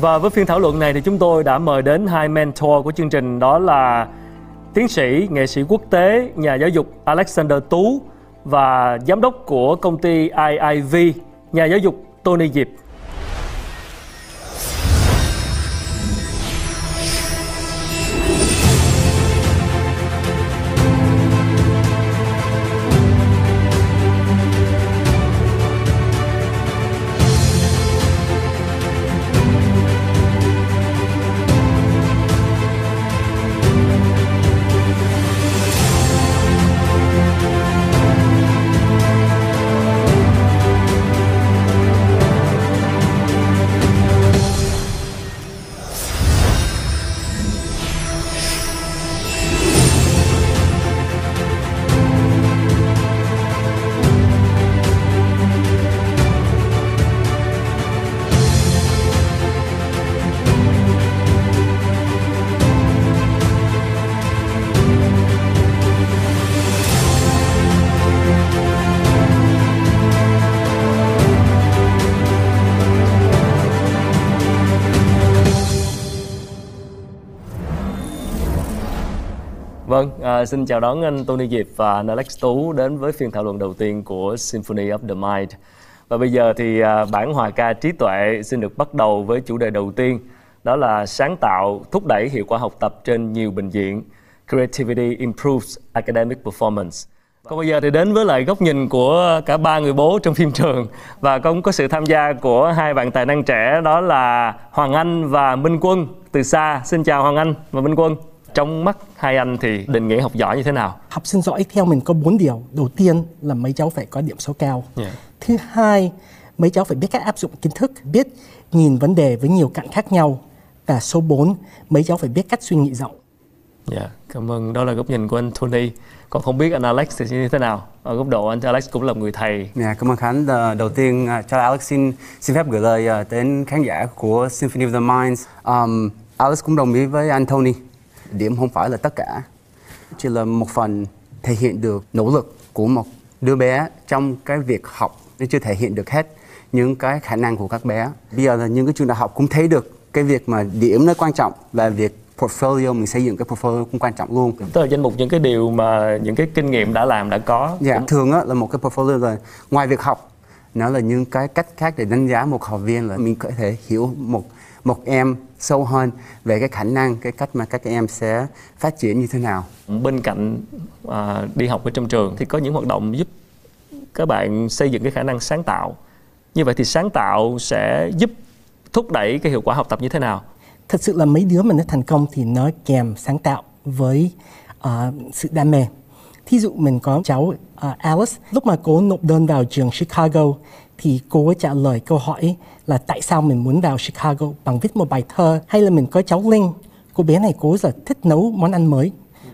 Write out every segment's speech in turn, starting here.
Và với phiên thảo luận này thì chúng tôi đã mời đến hai mentor của chương trình đó là tiến sĩ, nghệ sĩ quốc tế, nhà giáo dục Alexander Tú và giám đốc của công ty IIV, nhà giáo dục Tony Diệp. À, xin chào đón anh Tony Diệp và anh Alex Tú đến với phiên thảo luận đầu tiên của Symphony of the Mind. Và bây giờ thì à, bản hòa ca trí tuệ xin được bắt đầu với chủ đề đầu tiên, đó là sáng tạo thúc đẩy hiệu quả học tập trên nhiều bệnh viện. Creativity improves academic performance. Còn bây giờ thì đến với lại góc nhìn của cả ba người bố trong phim trường và cũng có sự tham gia của hai bạn tài năng trẻ đó là Hoàng Anh và Minh Quân từ xa. Xin chào Hoàng Anh và Minh Quân trong mắt hai anh thì định nghĩa học giỏi như thế nào học sinh giỏi theo mình có bốn điều đầu tiên là mấy cháu phải có điểm số cao yeah. thứ hai mấy cháu phải biết cách áp dụng kiến thức biết nhìn vấn đề với nhiều cạnh khác nhau và số 4 mấy cháu phải biết cách suy nghĩ rộng Dạ, yeah, cảm ơn. Đó là góc nhìn của anh Tony. Còn không biết anh Alex thì như thế nào? Ở góc độ anh Alex cũng là người thầy. Dạ, yeah, cảm ơn Khánh. Đầu tiên cho Alex xin xin phép gửi lời à, đến khán giả của Symphony of the Minds. Um, Alex cũng đồng ý với anh Tony điểm không phải là tất cả. Chỉ là một phần thể hiện được nỗ lực của một đứa bé trong cái việc học nó chưa thể hiện được hết những cái khả năng của các bé. Bây giờ là những cái trường đại học cũng thấy được cái việc mà điểm nó quan trọng và việc portfolio mình xây dựng cái portfolio cũng quan trọng luôn. Tức là danh mục những cái điều mà những cái kinh nghiệm đã làm đã có. Dạ cũng... thường á là một cái portfolio là ngoài việc học nó là những cái cách khác để đánh giá một học viên là mình có thể hiểu một một em sâu hơn về cái khả năng cái cách mà các em sẽ phát triển như thế nào. Bên cạnh à, đi học ở trong trường thì có những hoạt động giúp các bạn xây dựng cái khả năng sáng tạo. Như vậy thì sáng tạo sẽ giúp thúc đẩy cái hiệu quả học tập như thế nào? Thật sự là mấy đứa mà nó thành công thì nó kèm sáng tạo với uh, sự đam mê. Thí dụ mình có cháu uh, Alice. Lúc mà cô nộp đơn vào trường Chicago thì cô ấy trả lời câu hỏi là tại sao mình muốn vào Chicago bằng viết một bài thơ hay là mình có cháu Linh cô bé này cô rất thích nấu món ăn mới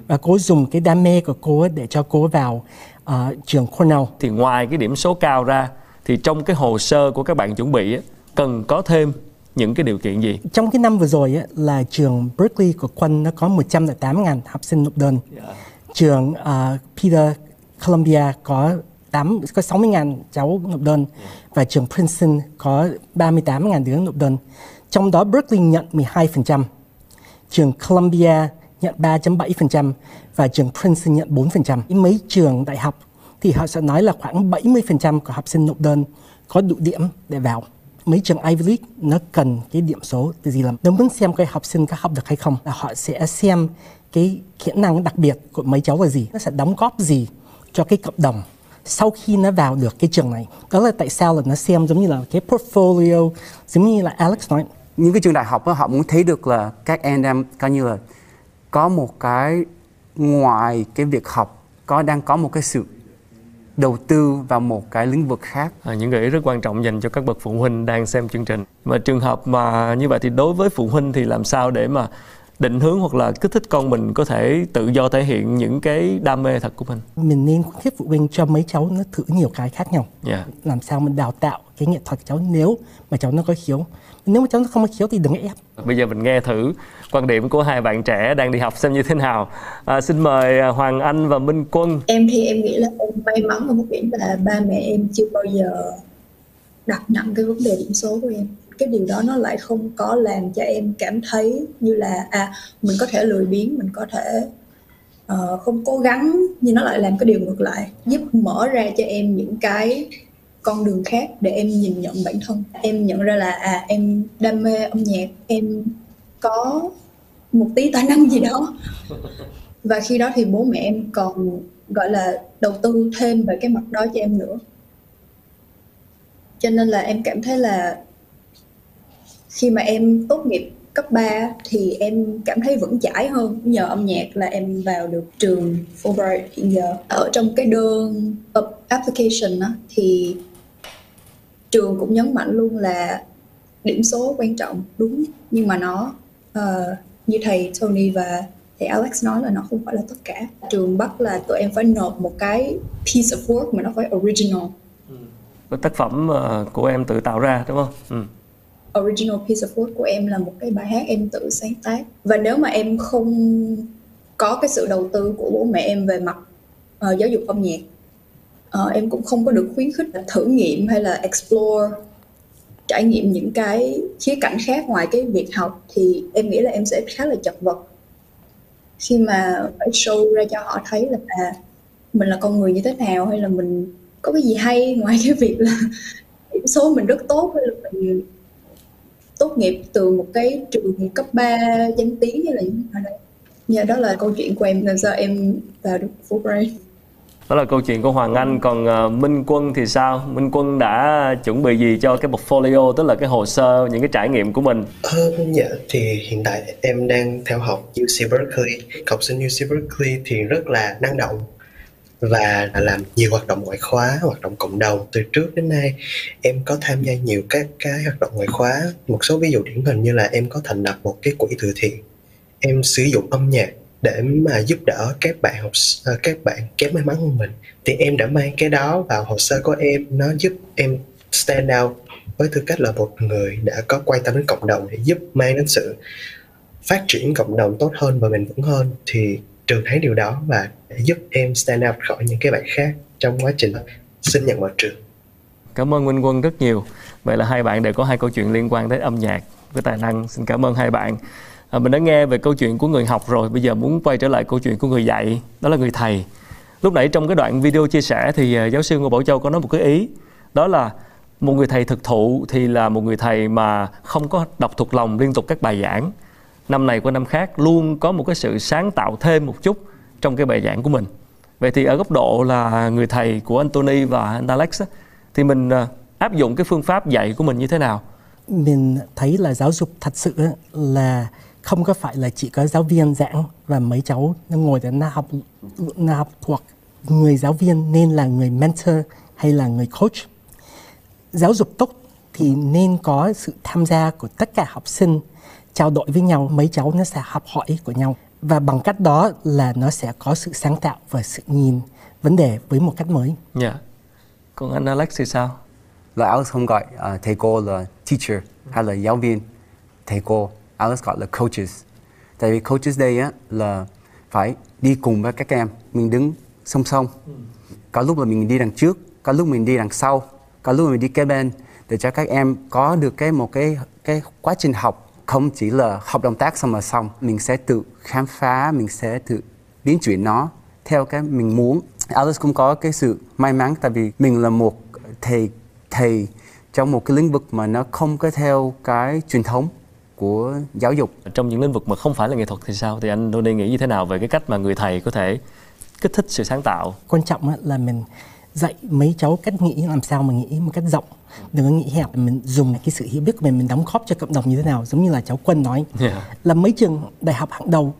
và cô dùng cái đam mê của cô để cho cô vào uh, trường Cornell. Thì ngoài cái điểm số cao ra thì trong cái hồ sơ của các bạn chuẩn bị cần có thêm những cái điều kiện gì? Trong cái năm vừa rồi là trường Berkeley của Quân nó có 108.000 học sinh nộp đơn. Yeah. Trường uh, Peter Columbia có 8, có 60.000 cháu nộp đơn và trường Princeton có 38.000 đứa nộp đơn. Trong đó Berkeley nhận 12%, trường Columbia nhận 3.7% và trường Princeton nhận 4%. Mấy trường đại học thì họ sẽ nói là khoảng 70% của học sinh nộp đơn có đủ điểm để vào. Mấy trường Ivy League nó cần cái điểm số từ gì lắm. Nếu muốn xem cái học sinh có học được hay không là họ sẽ xem cái kỹ năng đặc biệt của mấy cháu là gì. Nó sẽ đóng góp gì cho cái cộng đồng sau khi nó vào được cái trường này đó là tại sao là nó xem giống như là cái portfolio giống như là Alex nói những cái trường đại học đó, họ muốn thấy được là các em đang coi như là có một cái ngoài cái việc học có đang có một cái sự đầu tư vào một cái lĩnh vực khác. À, những gợi ý rất quan trọng dành cho các bậc phụ huynh đang xem chương trình. Mà trường hợp mà như vậy thì đối với phụ huynh thì làm sao để mà định hướng hoặc là kích thích con mình có thể tự do thể hiện những cái đam mê thật của mình? Mình nên khuyến khích phụ huynh cho mấy cháu nó thử nhiều cái khác nhau. Yeah. làm sao mình đào tạo cái nghệ thuật cháu nếu mà cháu nó có khiếu? Nếu mà cháu nó không có khiếu thì đừng ép. Bây giờ mình nghe thử quan điểm của hai bạn trẻ đang đi học xem như thế nào. À, xin mời à, Hoàng Anh và Minh Quân. Em thì em nghĩ là em may mắn ở một điểm là ba mẹ em chưa bao giờ đặt nặng cái vấn đề điểm số của em cái điều đó nó lại không có làm cho em cảm thấy như là à mình có thể lười biếng mình có thể uh, không cố gắng nhưng nó lại làm cái điều ngược lại giúp mở ra cho em những cái con đường khác để em nhìn nhận bản thân. Em nhận ra là à em đam mê âm nhạc em có một tí tài năng gì đó. Và khi đó thì bố mẹ em còn gọi là đầu tư thêm về cái mặt đó cho em nữa. Cho nên là em cảm thấy là khi mà em tốt nghiệp cấp 3 thì em cảm thấy vững chãi hơn. Nhờ âm nhạc là em vào được trường Fulbright hiện giờ. Ở trong cái đơn application đó, thì trường cũng nhấn mạnh luôn là điểm số quan trọng đúng. Nhưng mà nó uh, như thầy Tony và thầy Alex nói là nó không phải là tất cả. Trường bắt là tụi em phải nộp một cái piece of work mà nó phải original. Ừ. tác phẩm ờ, của em tự tạo ra đúng không? Ừ original piece of work của em là một cái bài hát em tự sáng tác. Và nếu mà em không có cái sự đầu tư của bố mẹ em về mặt uh, giáo dục âm nhạc uh, em cũng không có được khuyến khích là thử nghiệm hay là explore trải nghiệm những cái khía cạnh khác ngoài cái việc học thì em nghĩ là em sẽ khá là chật vật. Khi mà phải show ra cho họ thấy là à, mình là con người như thế nào hay là mình có cái gì hay ngoài cái việc là điểm số mình rất tốt hay là mình tốt nghiệp từ một cái trường cấp 3 danh tiếng hay là như thế nào. Yeah, đó là câu chuyện của em làm sao em vào được Fulbright đó là câu chuyện của Hoàng Anh. Còn uh, Minh Quân thì sao? Minh Quân đã chuẩn bị gì cho cái portfolio tức là cái hồ sơ những cái trải nghiệm của mình? Ờ, dạ thì hiện tại em đang theo học UC Berkeley học sinh UC Berkeley thì rất là năng động và làm nhiều hoạt động ngoại khóa, hoạt động cộng đồng. Từ trước đến nay, em có tham gia nhiều các cái hoạt động ngoại khóa. Một số ví dụ điển hình như là em có thành lập một cái quỹ từ thiện. Em sử dụng âm nhạc để mà giúp đỡ các bạn học ờ, các bạn kém may mắn hơn mình. Thì em đã mang cái đó vào hồ sơ của em. Nó giúp em stand out với tư cách là một người đã có quan tâm đến cộng đồng để giúp mang đến sự phát triển cộng đồng tốt hơn và bền vững hơn. Thì trường thấy điều đó và để giúp em stand out khỏi những cái bạn khác trong quá trình xin nhận vào trường. Cảm ơn Minh Quân rất nhiều. Vậy là hai bạn đều có hai câu chuyện liên quan tới âm nhạc với tài năng. Xin cảm ơn hai bạn. À, mình đã nghe về câu chuyện của người học rồi. Bây giờ muốn quay trở lại câu chuyện của người dạy đó là người thầy. Lúc nãy trong cái đoạn video chia sẻ thì à, giáo sư ngô bảo châu có nói một cái ý. Đó là một người thầy thực thụ thì là một người thầy mà không có đọc thuộc lòng liên tục các bài giảng. Năm này qua năm khác luôn có một cái sự sáng tạo thêm một chút trong cái bài giảng của mình. Vậy thì ở góc độ là người thầy của Anthony và anh Alex thì mình ờ, áp dụng cái phương pháp dạy của mình như thế nào? Mình thấy là giáo dục thật sự là không có phải là chỉ có giáo viên giảng và mấy cháu nó ngồi để nó học nó học thuộc người giáo viên nên là người mentor hay là người coach. Giáo dục tốt thì nên có sự tham gia của tất cả học sinh, trao đổi với nhau, mấy cháu nó sẽ học hỏi của nhau và bằng cách đó là nó sẽ có sự sáng tạo và sự nhìn vấn đề với một cách mới. Dạ. Yeah. Còn anh Alex thì sao? Là Alex không gọi uh, thầy cô là teacher hay là giáo viên. Thầy cô Alex gọi là coaches tại vì coaches đây á là phải đi cùng với các em mình đứng song song có lúc là mình đi đằng trước có lúc mình đi đằng sau có lúc mình đi kế bên để cho các em có được cái một cái cái quá trình học không chỉ là học động tác xong mà xong mình sẽ tự khám phá mình sẽ tự biến chuyển nó theo cái mình muốn. Alice cũng có cái sự may mắn tại vì mình là một thầy thầy trong một cái lĩnh vực mà nó không có theo cái truyền thống của giáo dục. Trong những lĩnh vực mà không phải là nghệ thuật thì sao? Thì anh Tony nghĩ như thế nào về cái cách mà người thầy có thể kích thích sự sáng tạo? Quan trọng là mình dạy mấy cháu cách nghĩ làm sao mà nghĩ một cách rộng đừng có nghĩ hẹp mình dùng cái sự hiểu biết của mình mình đóng góp cho cộng đồng như thế nào giống như là cháu quân nói yeah. là mấy trường đại học hàng đầu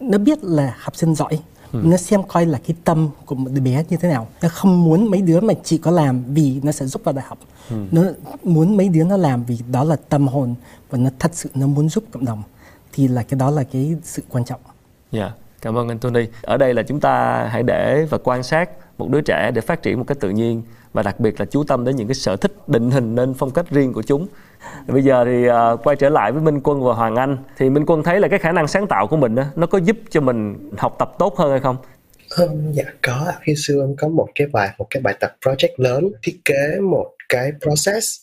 nó biết là học sinh giỏi ừ. nó xem coi là cái tâm của một đứa bé như thế nào nó không muốn mấy đứa mà chỉ có làm vì nó sẽ giúp vào đại học ừ. nó muốn mấy đứa nó làm vì đó là tâm hồn và nó thật sự nó muốn giúp cộng đồng thì là cái đó là cái sự quan trọng. Dạ, yeah cảm ơn anh Tony. Ở đây là chúng ta hãy để và quan sát một đứa trẻ để phát triển một cách tự nhiên và đặc biệt là chú tâm đến những cái sở thích định hình nên phong cách riêng của chúng. Bây giờ thì uh, quay trở lại với Minh Quân và Hoàng Anh thì Minh Quân thấy là cái khả năng sáng tạo của mình đó, nó có giúp cho mình học tập tốt hơn hay không? Um, dạ có khi xưa em có một cái bài một cái bài tập project lớn thiết kế một cái process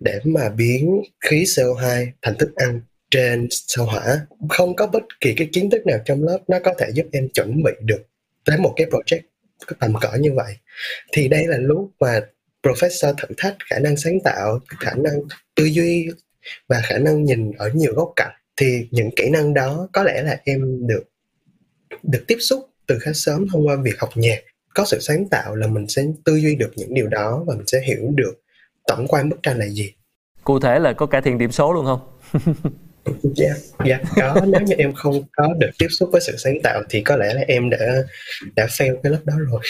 để mà biến khí CO2 thành thức ăn trên sao hỏa, không có bất kỳ cái kiến thức nào trong lớp nó có thể giúp em chuẩn bị được tới một cái project có tầm cỡ như vậy. Thì đây là lúc mà professor thử thách khả năng sáng tạo, khả năng tư duy và khả năng nhìn ở nhiều góc cạnh. Thì những kỹ năng đó có lẽ là em được được tiếp xúc từ khá sớm thông qua việc học nhạc. Có sự sáng tạo là mình sẽ tư duy được những điều đó và mình sẽ hiểu được tổng quan bức tranh là gì. Cụ thể là có cải thiện điểm số luôn không? dạ. Dạ có. Nếu như em không có được tiếp xúc với sự sáng tạo thì có lẽ là em đã đã fail cái lớp đó rồi.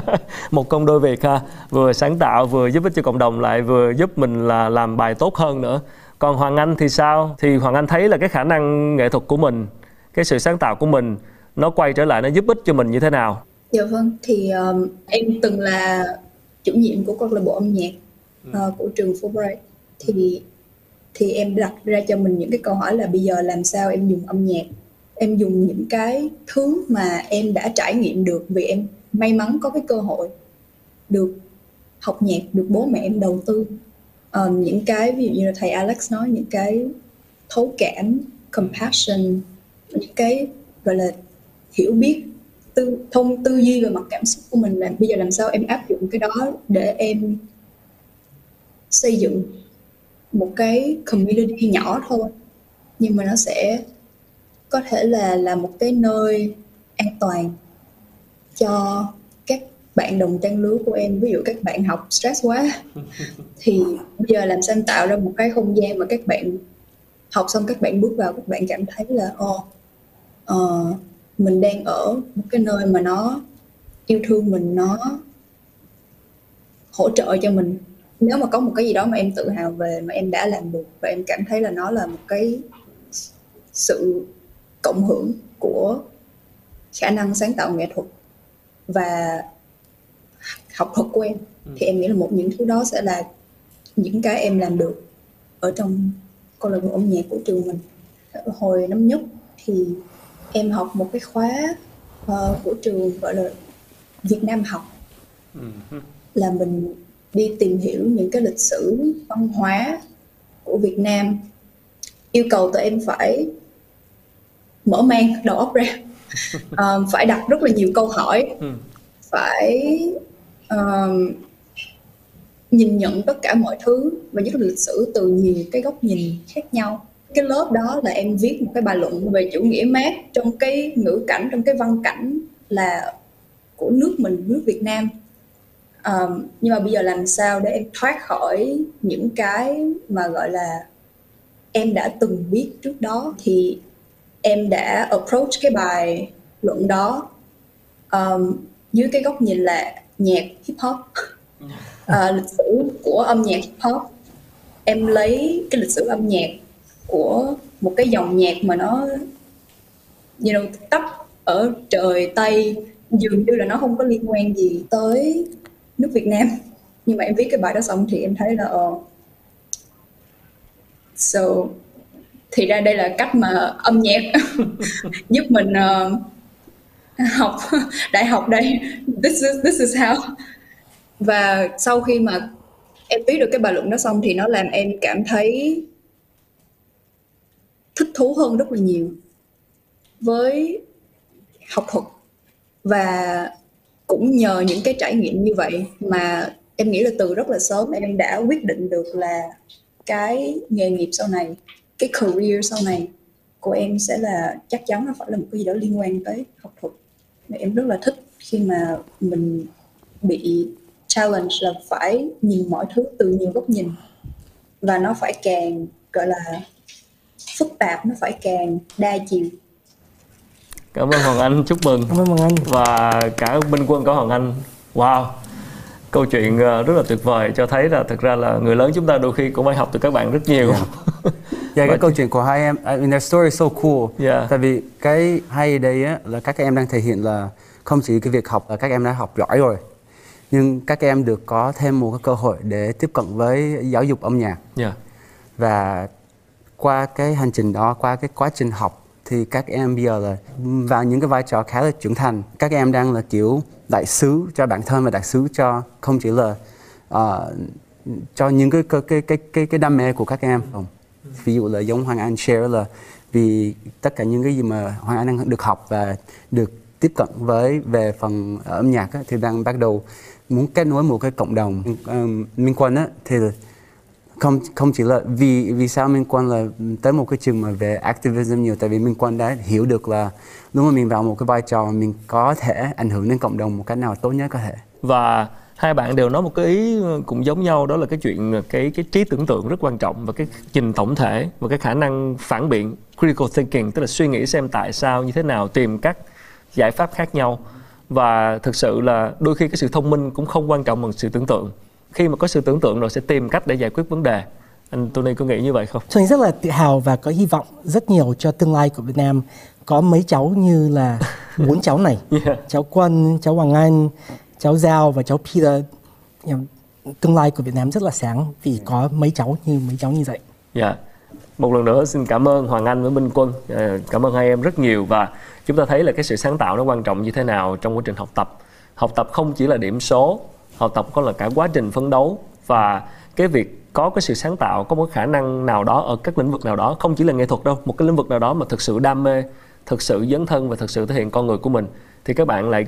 Một công đôi việc ha. Vừa sáng tạo vừa giúp ích cho cộng đồng lại vừa giúp mình là làm bài tốt hơn nữa. Còn hoàng anh thì sao? Thì hoàng anh thấy là cái khả năng nghệ thuật của mình cái sự sáng tạo của mình nó quay trở lại nó giúp ích cho mình như thế nào? Dạ vâng thì um, em từng là chủ nhiệm của câu lạc bộ âm nhạc uh, của trường Fulbright. Thì thì em đặt ra cho mình những cái câu hỏi là bây giờ làm sao em dùng âm nhạc? Em dùng những cái thứ mà em đã trải nghiệm được vì em may mắn có cái cơ hội được học nhạc được bố mẹ em đầu tư. Um, những cái ví dụ như là thầy Alex nói những cái thấu cảm compassion những cái gọi là hiểu biết tư thông tư duy về mặt cảm xúc của mình là bây giờ làm sao em áp dụng cái đó để em xây dựng một cái community nhỏ thôi. Nhưng mà nó sẽ có thể là là một cái nơi an toàn cho các bạn đồng trang lứa của em. Ví dụ các bạn học stress quá thì bây giờ làm sao tạo ra một cái không gian mà các bạn học xong các bạn bước vào các bạn cảm thấy là ồ uh, mình đang ở một cái nơi mà nó yêu thương mình nó hỗ trợ cho mình nếu mà có một cái gì đó mà em tự hào về mà em đã làm được và em cảm thấy là nó là một cái sự cộng hưởng của khả năng sáng tạo nghệ thuật và học thuật của em ừ. thì em nghĩ là một những thứ đó sẽ là những cái em làm được ở trong câu lạc bộ âm nhạc của trường mình hồi năm nhất thì em học một cái khóa uh, của trường gọi là Việt Nam học ừ. là mình đi tìm hiểu những cái lịch sử văn hóa của Việt Nam. Yêu cầu tụi em phải mở mang đầu óc ra. Um, phải đặt rất là nhiều câu hỏi. Ừ. phải um, nhìn nhận tất cả mọi thứ và nhất là lịch sử từ nhiều cái góc nhìn khác nhau. Cái lớp đó là em viết một cái bài luận về chủ nghĩa mát trong cái ngữ cảnh trong cái văn cảnh là của nước mình nước Việt Nam um, nhưng mà bây giờ làm sao để em thoát khỏi những cái mà gọi là em đã từng biết trước đó? Thì em đã approach cái bài luận đó um, dưới cái góc nhìn là nhạc hip hop. Uh, lịch sử của âm nhạc hip hop. Em lấy cái lịch sử âm nhạc của một cái dòng nhạc mà nó you know, tấp ở trời Tây dường như là nó không có liên quan gì tới nước Việt Nam. Nhưng mà em viết cái bài đó xong thì em thấy là uh, so thì ra đây là cách mà âm nhạc giúp mình uh, học đại học đây. This is this is how. Và sau khi mà em viết được cái bài luận đó xong thì nó làm em cảm thấy thích thú hơn rất là nhiều với học thuật. Và cũng nhờ những cái trải nghiệm như vậy mà em nghĩ là từ rất là sớm em đã quyết định được là cái nghề nghiệp sau này, cái career sau này của em sẽ là chắc chắn nó phải là một cái gì đó liên quan tới học thuật. Mà em rất là thích khi mà mình bị challenge là phải nhìn mọi thứ từ nhiều góc nhìn và nó phải càng, gọi là phức tạp, nó phải càng đa chiều cảm ơn hoàng anh chúc mừng. Cảm ơn hoàng anh. Và cả binh quân của hoàng anh. Wow. Câu chuyện ờ, rất là tuyệt vời cho thấy là thực ra là người lớn chúng ta đôi khi cũng phải học từ các bạn rất nhiều. Yeah. yeah, cái câu chuyện của hai em I mean, their story is so cool. Yeah. tại vì cái hay đây á là các em đang thể hiện là không chỉ cái việc học là các em đã học giỏi rồi nhưng các em được có thêm một cái cơ hội để tiếp cận với giáo dục âm nhạc. Yeah. và qua cái hành trình đó qua cái quá trình học thì các em bây giờ là vào những cái vai trò khá là trưởng thành. Các em đang là kiểu đại sứ cho bản thân và đại sứ cho không chỉ là uh, cho những cái cái cái cái cái, cái đam mê của các em. Không ví dụ là giống Hoàng Anh share là vì tất cả những cái gì mà Hoàng Anh đang được học và được tiếp cận với về phần âm nhạc á, thì đang bắt đầu muốn kết nối một cái cộng đồng. Um, Minh Quân á, thì không không chỉ là vì vì sao Minh Quan là tới một cái trường mà về activism nhiều, tại vì Minh Quan đã hiểu được là lúc mà mình vào một cái vai trò mình có thể ảnh hưởng đến cộng đồng một cách nào tốt nhất có thể. Và hai bạn đều nói một cái ý cũng giống nhau, đó là cái chuyện, cái cái trí tưởng tượng rất quan trọng và cái nhìn tổng thể và cái khả năng phản biện, critical thinking, tức là suy nghĩ xem tại sao, như thế nào, tìm các giải pháp khác nhau. Và thực sự là đôi khi cái sự thông minh cũng không quan trọng bằng sự tưởng tượng khi mà có sự tưởng tượng rồi sẽ tìm cách để giải quyết vấn đề anh Tony có nghĩ như vậy không? Tôi rất là tự hào và có hy vọng rất nhiều cho tương lai của Việt Nam có mấy cháu như là bốn cháu này yeah. cháu Quân, cháu Hoàng Anh, cháu Giao và cháu Peter tương lai của Việt Nam rất là sáng vì có mấy cháu như mấy cháu như vậy. Dạ. Yeah. Một lần nữa xin cảm ơn Hoàng Anh với Minh Quân. Ờ, cảm ơn hai em rất nhiều và chúng ta thấy là cái sự sáng tạo nó quan trọng như thế nào trong quá trình học tập. Học tập không chỉ là điểm số, học tập có là cả quá trình phấn đấu và cái việc có cái sự sáng tạo, có một khả năng nào đó ở các lĩnh vực nào đó, không chỉ là nghệ thuật đâu, một cái lĩnh vực nào đó mà thực sự đam mê, thực sự dấn thân và thực sự thể hiện con người của mình thì các bạn lại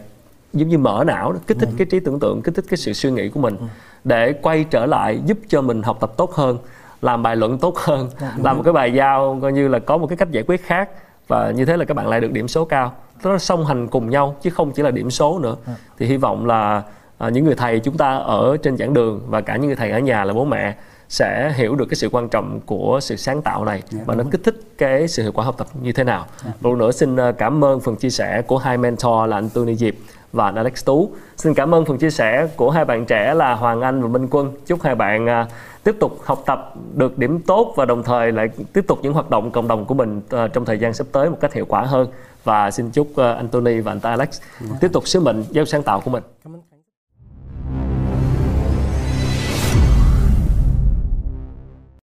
giống như mở não kích thích ừ. cái trí tưởng tượng kích thích cái sự suy nghĩ của mình ừ. để quay trở lại giúp cho mình học tập tốt hơn làm bài luận tốt hơn dạ, làm một cái bài giao coi như là có một cái cách giải quyết khác và như thế là các bạn lại được điểm số cao nó song hành cùng nhau chứ không chỉ là điểm số nữa dạ. thì hy vọng là à, những người thầy chúng ta ở trên giảng đường và cả những người thầy ở nhà là bố mẹ sẽ hiểu được cái sự quan trọng của sự sáng tạo này yeah, và nó kích thích cái sự hiệu quả học tập như thế nào. Yeah. Một nữa xin à, cảm ơn phần chia sẻ của hai mentor là anh Tony Diệp và anh Alex Tú. Xin cảm ơn phần chia sẻ của hai bạn trẻ là Hoàng Anh và Minh Quân. Chúc hai bạn uh, tiếp tục học tập được điểm tốt và đồng thời lại tiếp tục những hoạt động cộng đồng của mình trong thời gian sắp tới một cách hiệu quả hơn. Và xin chúc anh Tony và anh ta Alex tiếp tục sứ mệnh giáo sáng tạo của mình. Cảm ơn.